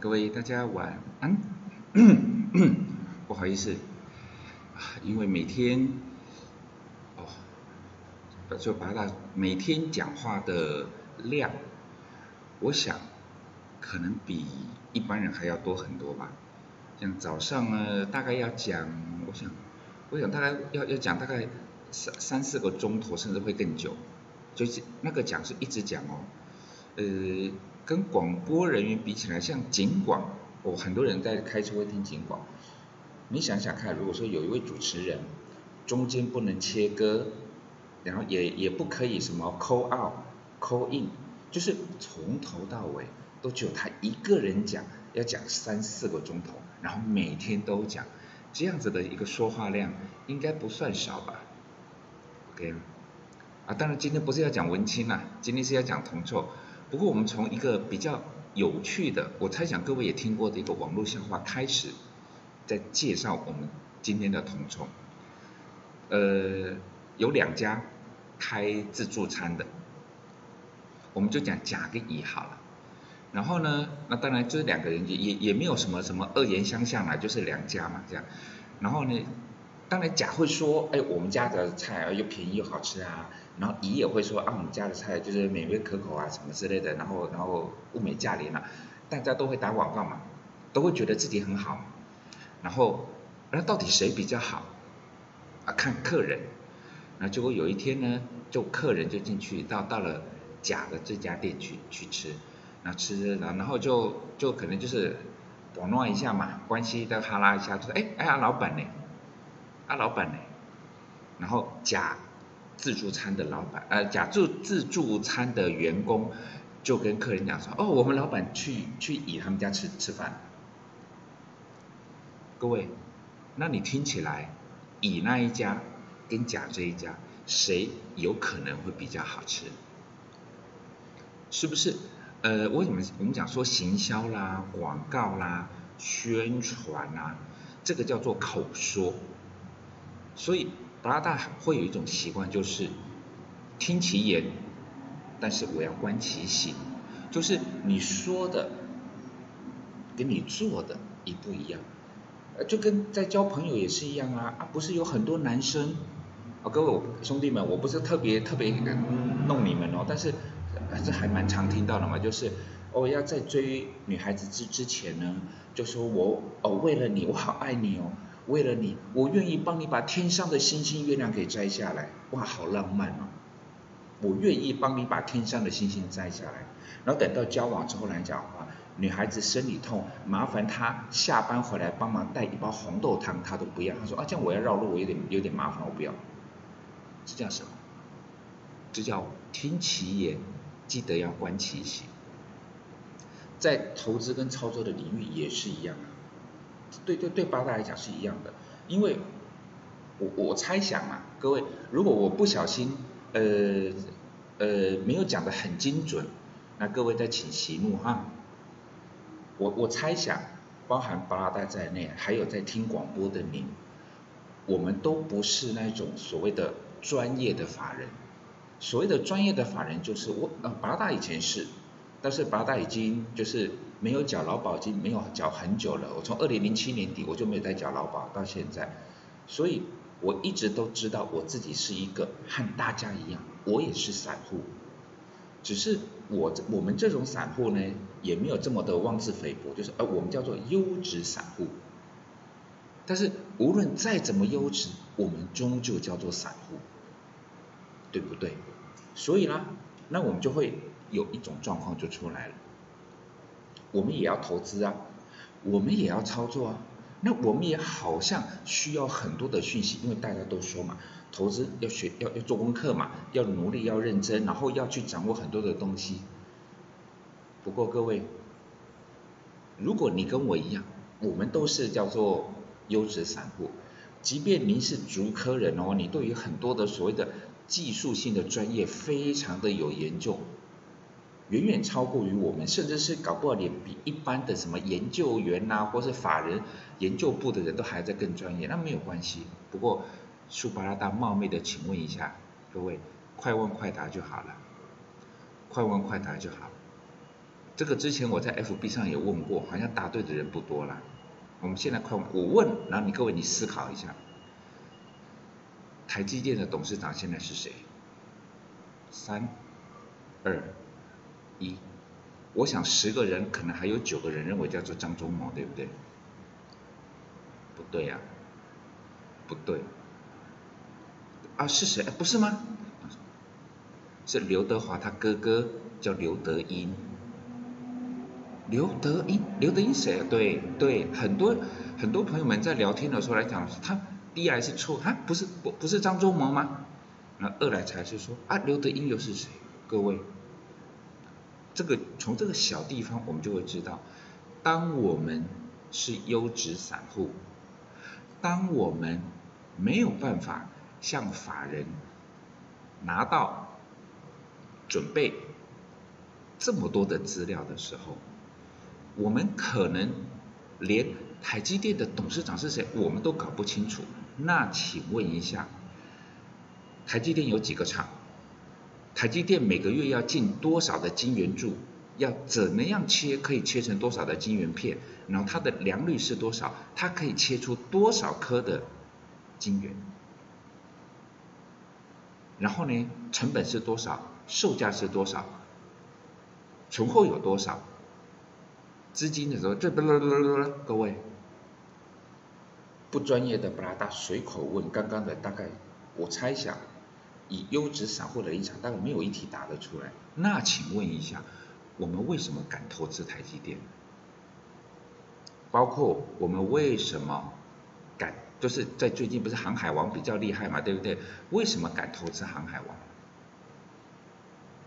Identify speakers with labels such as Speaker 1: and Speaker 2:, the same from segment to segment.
Speaker 1: 各位大家晚安。不好意思，因为每天哦，就把它每天讲话的量，我想可能比一般人还要多很多吧。像早上呢，大概要讲，我想，我想大概要要讲大概三三四个钟头，甚至会更久。就是那个讲是一直讲哦，呃，跟广播人员比起来，像警广，哦，很多人在开车会听警广。你想想看，如果说有一位主持人，中间不能切割，然后也也不可以什么 call out call in，就是从头到尾都只有他一个人讲，要讲三四个钟头，然后每天都讲，这样子的一个说话量，应该不算少吧？OK 啊，当然今天不是要讲文青啦，今天是要讲铜臭。不过我们从一个比较有趣的，我猜想各位也听过的一个网络笑话开始，在介绍我们今天的铜臭。呃，有两家开自助餐的，我们就讲甲跟乙好了。然后呢，那当然这两个人也也也没有什么什么恶言相向啦，就是两家嘛这样。然后呢，当然甲会说，哎，我们家的菜又便宜又好吃啊。然后乙也会说啊，我们家的菜就是美味可口啊，什么之类的。然后然后物美价廉啊，大家都会打广告嘛，都会觉得自己很好。然后那到底谁比较好啊？看客人。那结果有一天呢，就客人就进去到到了甲的这家店去去吃，那吃然后然后就就可能就是玩弄一下嘛，关系的哈拉一下，就说哎哎呀老板呢？啊老板呢？然后甲。自助餐的老板，呃，假助自助餐的员工就跟客人讲说，哦，我们老板去去乙他们家吃吃饭。各位，那你听起来，乙那一家跟甲这一家，谁有可能会比较好吃？是不是？呃，为什么我们讲说行销啦、广告啦、宣传啦，这个叫做口说，所以。拉大会有一种习惯，就是听其言，但是我要观其行，就是你说的跟你做的一不一样，呃，就跟在交朋友也是一样啊啊，不是有很多男生啊，各位兄弟们，我不是特别特别弄你们哦，但是这还蛮常听到的嘛，就是哦要在追女孩子之之前呢，就说我哦为了你，我好爱你哦。为了你，我愿意帮你把天上的星星、月亮给摘下来。哇，好浪漫哦！我愿意帮你把天上的星星摘下来。然后等到交往之后来讲的话，女孩子生理痛，麻烦她下班回来帮忙带一包红豆汤，她都不要。她说啊，这样我要绕路，我有点有点麻烦，我不要。这叫什么？这叫听其言，记得要观其行。在投资跟操作的领域也是一样。对对对，八大来讲是一样的，因为我我猜想嘛，各位，如果我不小心，呃呃没有讲的很精准，那各位再请息怒哈。我我猜想，包含八大在内，还有在听广播的您，我们都不是那种所谓的专业的法人。所谓的专业的法人，就是我呃八大以前是，但是八大已经就是。没有缴劳保金，没有缴很久了。我从二零零七年底我就没有再缴劳保到现在，所以我一直都知道我自己是一个和大家一样，我也是散户。只是我我们这种散户呢，也没有这么的妄自菲薄，就是呃我们叫做优质散户。但是无论再怎么优质，我们终究叫做散户，对不对？所以呢，那我们就会有一种状况就出来了。我们也要投资啊，我们也要操作啊，那我们也好像需要很多的讯息，因为大家都说嘛，投资要学要要做功课嘛，要努力要认真，然后要去掌握很多的东西。不过各位，如果你跟我一样，我们都是叫做优质散户，即便您是足科人哦，你对于很多的所谓的技术性的专业非常的有研究。远远超过于我们，甚至是搞不好连比一般的什么研究员呐，或是法人研究部的人都还在更专业，那没有关系。不过，苏巴拉达冒昧的请问一下各位，快问快答就好了，快问快答就好。这个之前我在 FB 上也问过，好像答对的人不多啦。我们现在快，我问，然后你各位你思考一下，台积电的董事长现在是谁？三、二、一，我想十个人可能还有九个人认为叫做张忠谋，对不对？不对呀，不对。啊，是谁？不是吗？是刘德华他哥哥叫刘德英。刘德英，刘德英谁？对对，很多很多朋友们在聊天的时候来讲，他第一来是错，他不是不不是张忠谋吗？那二来才是说啊，刘德英又是谁？各位，这个从这个小地方我们就会知道，当我们是优质散户，当我们没有办法向法人拿到准备这么多的资料的时候，我们可能连台积电的董事长是谁，我们都搞不清楚。那请问一下，台积电有几个厂？台积电每个月要进多少的晶圆柱？要怎么样切可以切成多少的晶圆片？然后它的良率是多少？它可以切出多少颗的晶圆？然后呢，成本是多少？售价是多少？存货有多少？资金的时候，这不不不不，各位不专业的布拉达随口问，刚刚的大概我猜想，以优质散户的立场，大概没有一题答得出来。那请问一下，我们为什么敢投资台积电？包括我们为什么敢，就是在最近不是航海王比较厉害嘛，对不对？为什么敢投资航海王？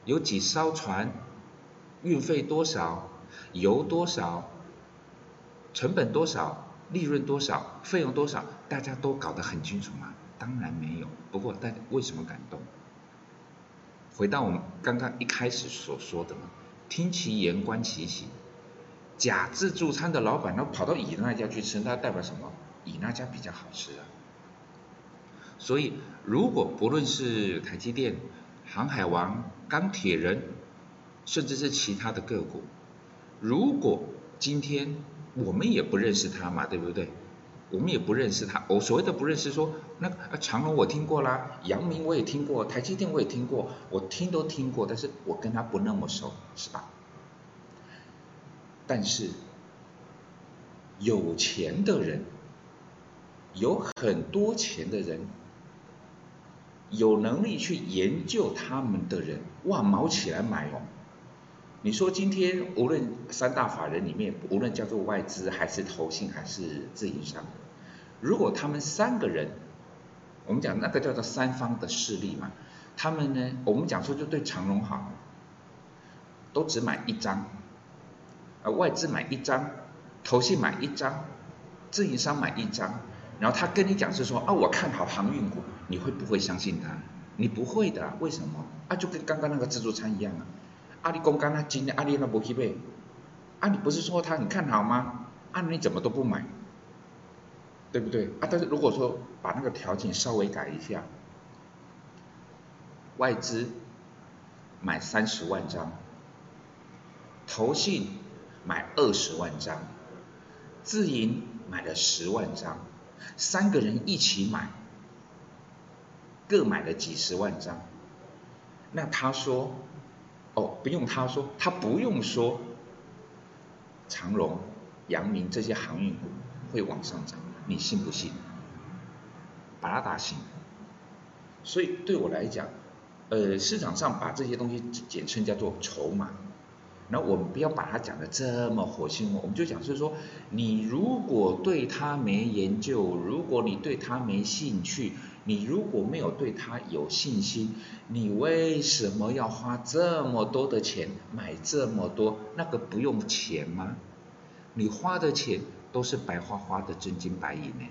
Speaker 1: 有几艘船，运费多少？油多少？成本多少？利润多少？费用多少？大家都搞得很清楚吗？当然没有。不过，但为什么感动？回到我们刚刚一开始所说的嘛，听其言观其行。假自助餐的老板，他跑到乙那家去吃，那代表什么？乙那家比较好吃啊。所以，如果不论是台积电、航海王、钢铁人，甚至是其他的个股，如果今天我们也不认识他嘛，对不对？我们也不认识他。我所谓的不认识，说那个长隆我听过啦，阳明我也听过，台积电我也听过，我听都听过，但是我跟他不那么熟，是吧？但是有钱的人，有很多钱的人，有能力去研究他们的人，哇，毛起来买哦。你说今天无论三大法人里面，无论叫做外资还是投信还是自营商，如果他们三个人，我们讲那个叫做三方的势力嘛，他们呢，我们讲说就对长荣好，都只买一张，啊外资买一张，投信买一张，自营商买一张，然后他跟你讲是说啊我看好航运股，你会不会相信他？你不会的，为什么？啊就跟刚刚那个自助餐一样啊。阿里公干他今天阿里那不去背，啊你不是说他很看好吗？啊你怎么都不买，对不对？啊但是如果说把那个条件稍微改一下，外资买三十万张，投信买二十万张，自营买了十万张，三个人一起买，各买了几十万张，那他说。哦，不用他说，他不用说，长荣、阳明这些航运股会往上涨，你信不信？把它打醒。所以对我来讲，呃，市场上把这些东西简称叫做筹码。那我们不要把它讲的这么火星，我们就讲是说，你如果对它没研究，如果你对它没兴趣。你如果没有对他有信心，你为什么要花这么多的钱买这么多？那个不用钱吗？你花的钱都是白花花的真金白银呢，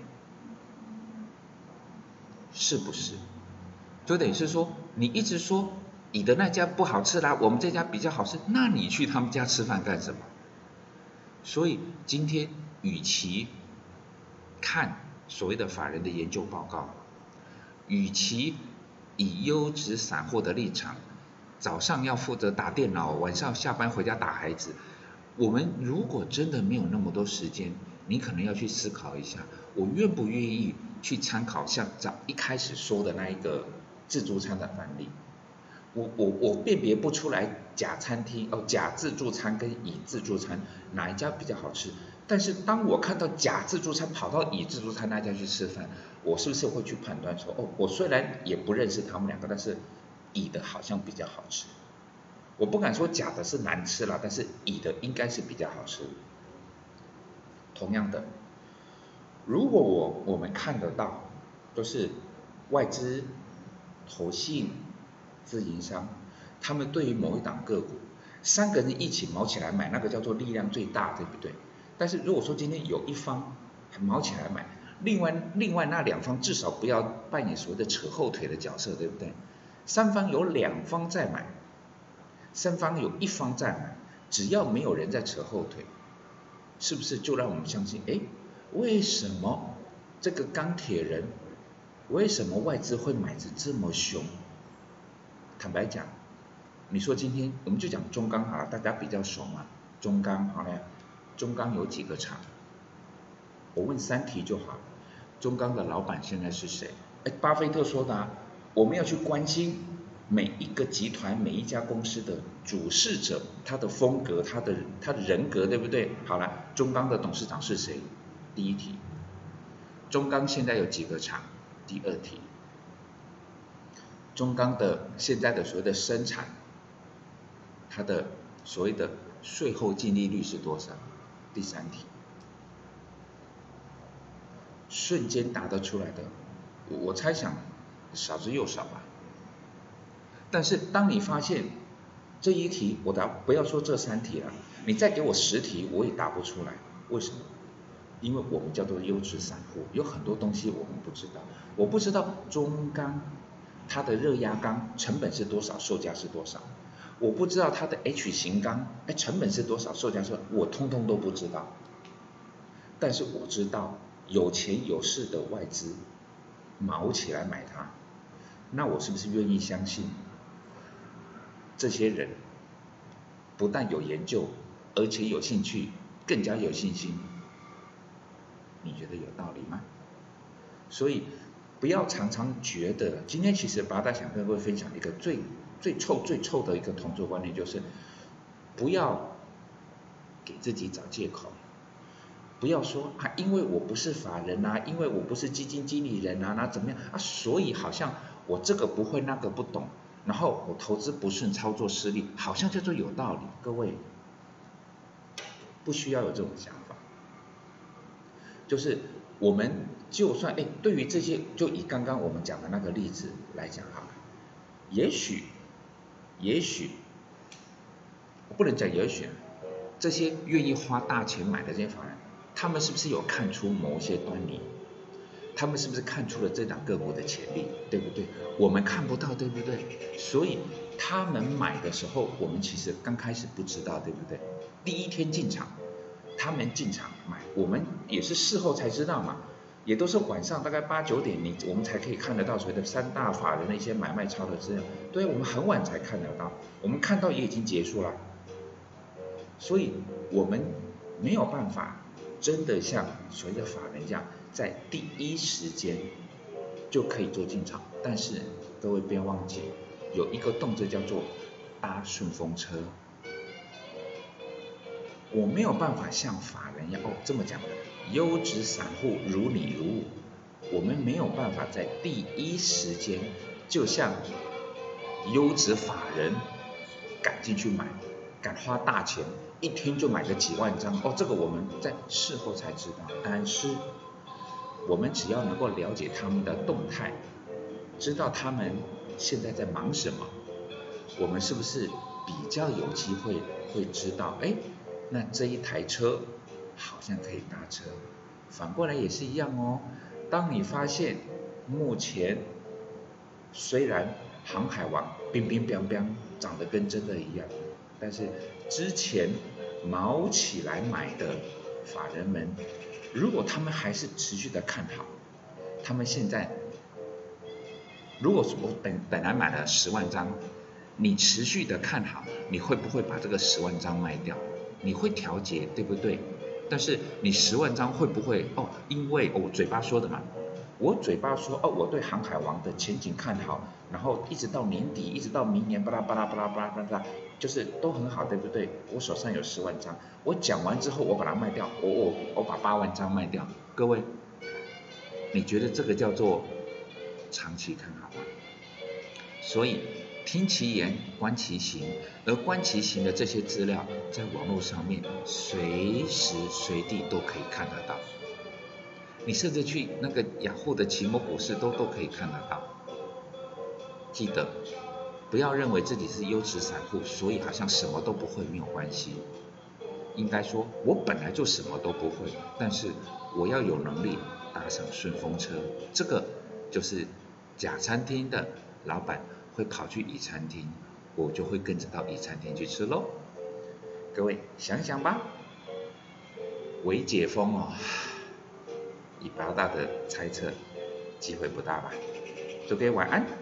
Speaker 1: 是不是？就等于是说，你一直说你的那家不好吃啦，我们这家比较好吃，那你去他们家吃饭干什么？所以今天与其看所谓的法人的研究报告。与其以优质散户的立场，早上要负责打电脑，晚上下班回家打孩子，我们如果真的没有那么多时间，你可能要去思考一下，我愿不愿意去参考像早一开始说的那一个自助餐的案例。我我我辨别不出来假餐厅哦，假自助餐跟乙自助餐哪一家比较好吃。但是当我看到假自助餐跑到乙自助餐那家去吃饭，我是不是会去判断说，哦，我虽然也不认识他们两个，但是乙的好像比较好吃。我不敢说假的是难吃了，但是乙的应该是比较好吃。同样的，如果我我们看得到都是外资投信。自营商，他们对于某一档个股，三个人一起毛起来买，那个叫做力量最大，对不对？但是如果说今天有一方还毛起来买，另外另外那两方至少不要扮演所谓的扯后腿的角色，对不对？三方有两方在买，三方有一方在买，只要没有人在扯后腿，是不是就让我们相信？哎，为什么这个钢铁人，为什么外资会买的这么凶？坦白讲，你说今天我们就讲中钢好了，大家比较熟嘛。中钢好了，中钢有几个厂？我问三题就好。中钢的老板现在是谁？哎，巴菲特说的啊，我们要去关心每一个集团、每一家公司的主事者，他的风格、他的他的人格，对不对？好了，中钢的董事长是谁？第一题。中钢现在有几个厂？第二题。中钢的现在的所谓的生产，它的所谓的税后净利率是多少？第三题，瞬间答得出来的，我猜想少之又少吧。但是当你发现这一题我答不要说这三题了，你再给我十题我也答不出来，为什么？因为我们叫做优质散户，有很多东西我们不知道，我不知道中钢。它的热压钢成本是多少？售价是多少？我不知道它的 H 型钢，哎，成本是多少？售价是？我通通都不知道。但是我知道有钱有势的外资毛起来买它，那我是不是愿意相信这些人不但有研究，而且有兴趣，更加有信心？你觉得有道理吗？所以。不要常常觉得，今天其实八大想跟各位分享一个最最臭最臭的一个同桌观念，就是不要给自己找借口，不要说啊，因为我不是法人呐，因为我不是基金经理人呐，那怎么样啊？所以好像我这个不会，那个不懂，然后我投资不顺，操作失利，好像叫做有道理。各位不需要有这种想法，就是我们。就算哎，对于这些，就以刚刚我们讲的那个例子来讲哈，也许，也许，不能讲也许，这些愿意花大钱买的这些法人，他们是不是有看出某些端倪？他们是不是看出了这档个股的潜力？对不对？我们看不到，对不对？所以他们买的时候，我们其实刚开始不知道，对不对？第一天进场，他们进场买，我们也是事后才知道嘛。也都是晚上大概八九点，你我们才可以看得到所谓的三大法人的一些买卖操的资料。对，我们很晚才看得到，我们看到也已经结束了。所以，我们没有办法真的像所谓的法人一样，在第一时间就可以做进场。但是，各位不要忘记，有一个动作叫做搭顺风车。我没有办法像法人一样哦这么讲的。优质散户如你如我，我们没有办法在第一时间就像优质法人赶进去买，敢花大钱，一天就买个几万张哦，这个我们在事后才知道。但是我们只要能够了解他们的动态，知道他们现在在忙什么，我们是不是比较有机会会知道？哎，那这一台车。好像可以搭车，反过来也是一样哦。当你发现目前虽然航海王冰冰冰冰长得跟真的一样，但是之前毛起来买的法人们，如果他们还是持续的看好，他们现在如果我本本来买了十万张，你持续的看好，你会不会把这个十万张卖掉？你会调节，对不对？但是你十万张会不会哦？因为我嘴巴说的嘛，我嘴巴说哦，我对航海王的前景看好，然后一直到年底，一直到明年，巴拉巴拉巴拉巴拉巴拉，就是都很好，对不对？我手上有十万张，我讲完之后我把它卖掉，我我我把八万张卖掉，各位，你觉得这个叫做长期看好吗？所以。听其言，观其行，而观其行的这些资料，在网络上面随时随地都可以看得到。你甚至去那个雅虎的期末股市都都可以看得到。记得，不要认为自己是优质散户，所以好像什么都不会没有关系。应该说，我本来就什么都不会，但是我要有能力搭上顺风车。这个就是假餐厅的老板。会跑去乙餐厅，我就会跟着到乙餐厅去吃喽。各位想想吧，未解封哦，以八大的猜测，机会不大吧？祝各位晚安。